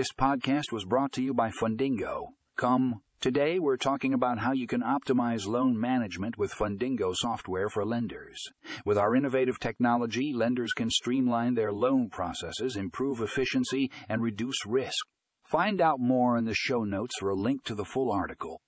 This podcast was brought to you by Fundingo. Come, today we're talking about how you can optimize loan management with Fundingo software for lenders. With our innovative technology, lenders can streamline their loan processes, improve efficiency, and reduce risk. Find out more in the show notes for a link to the full article.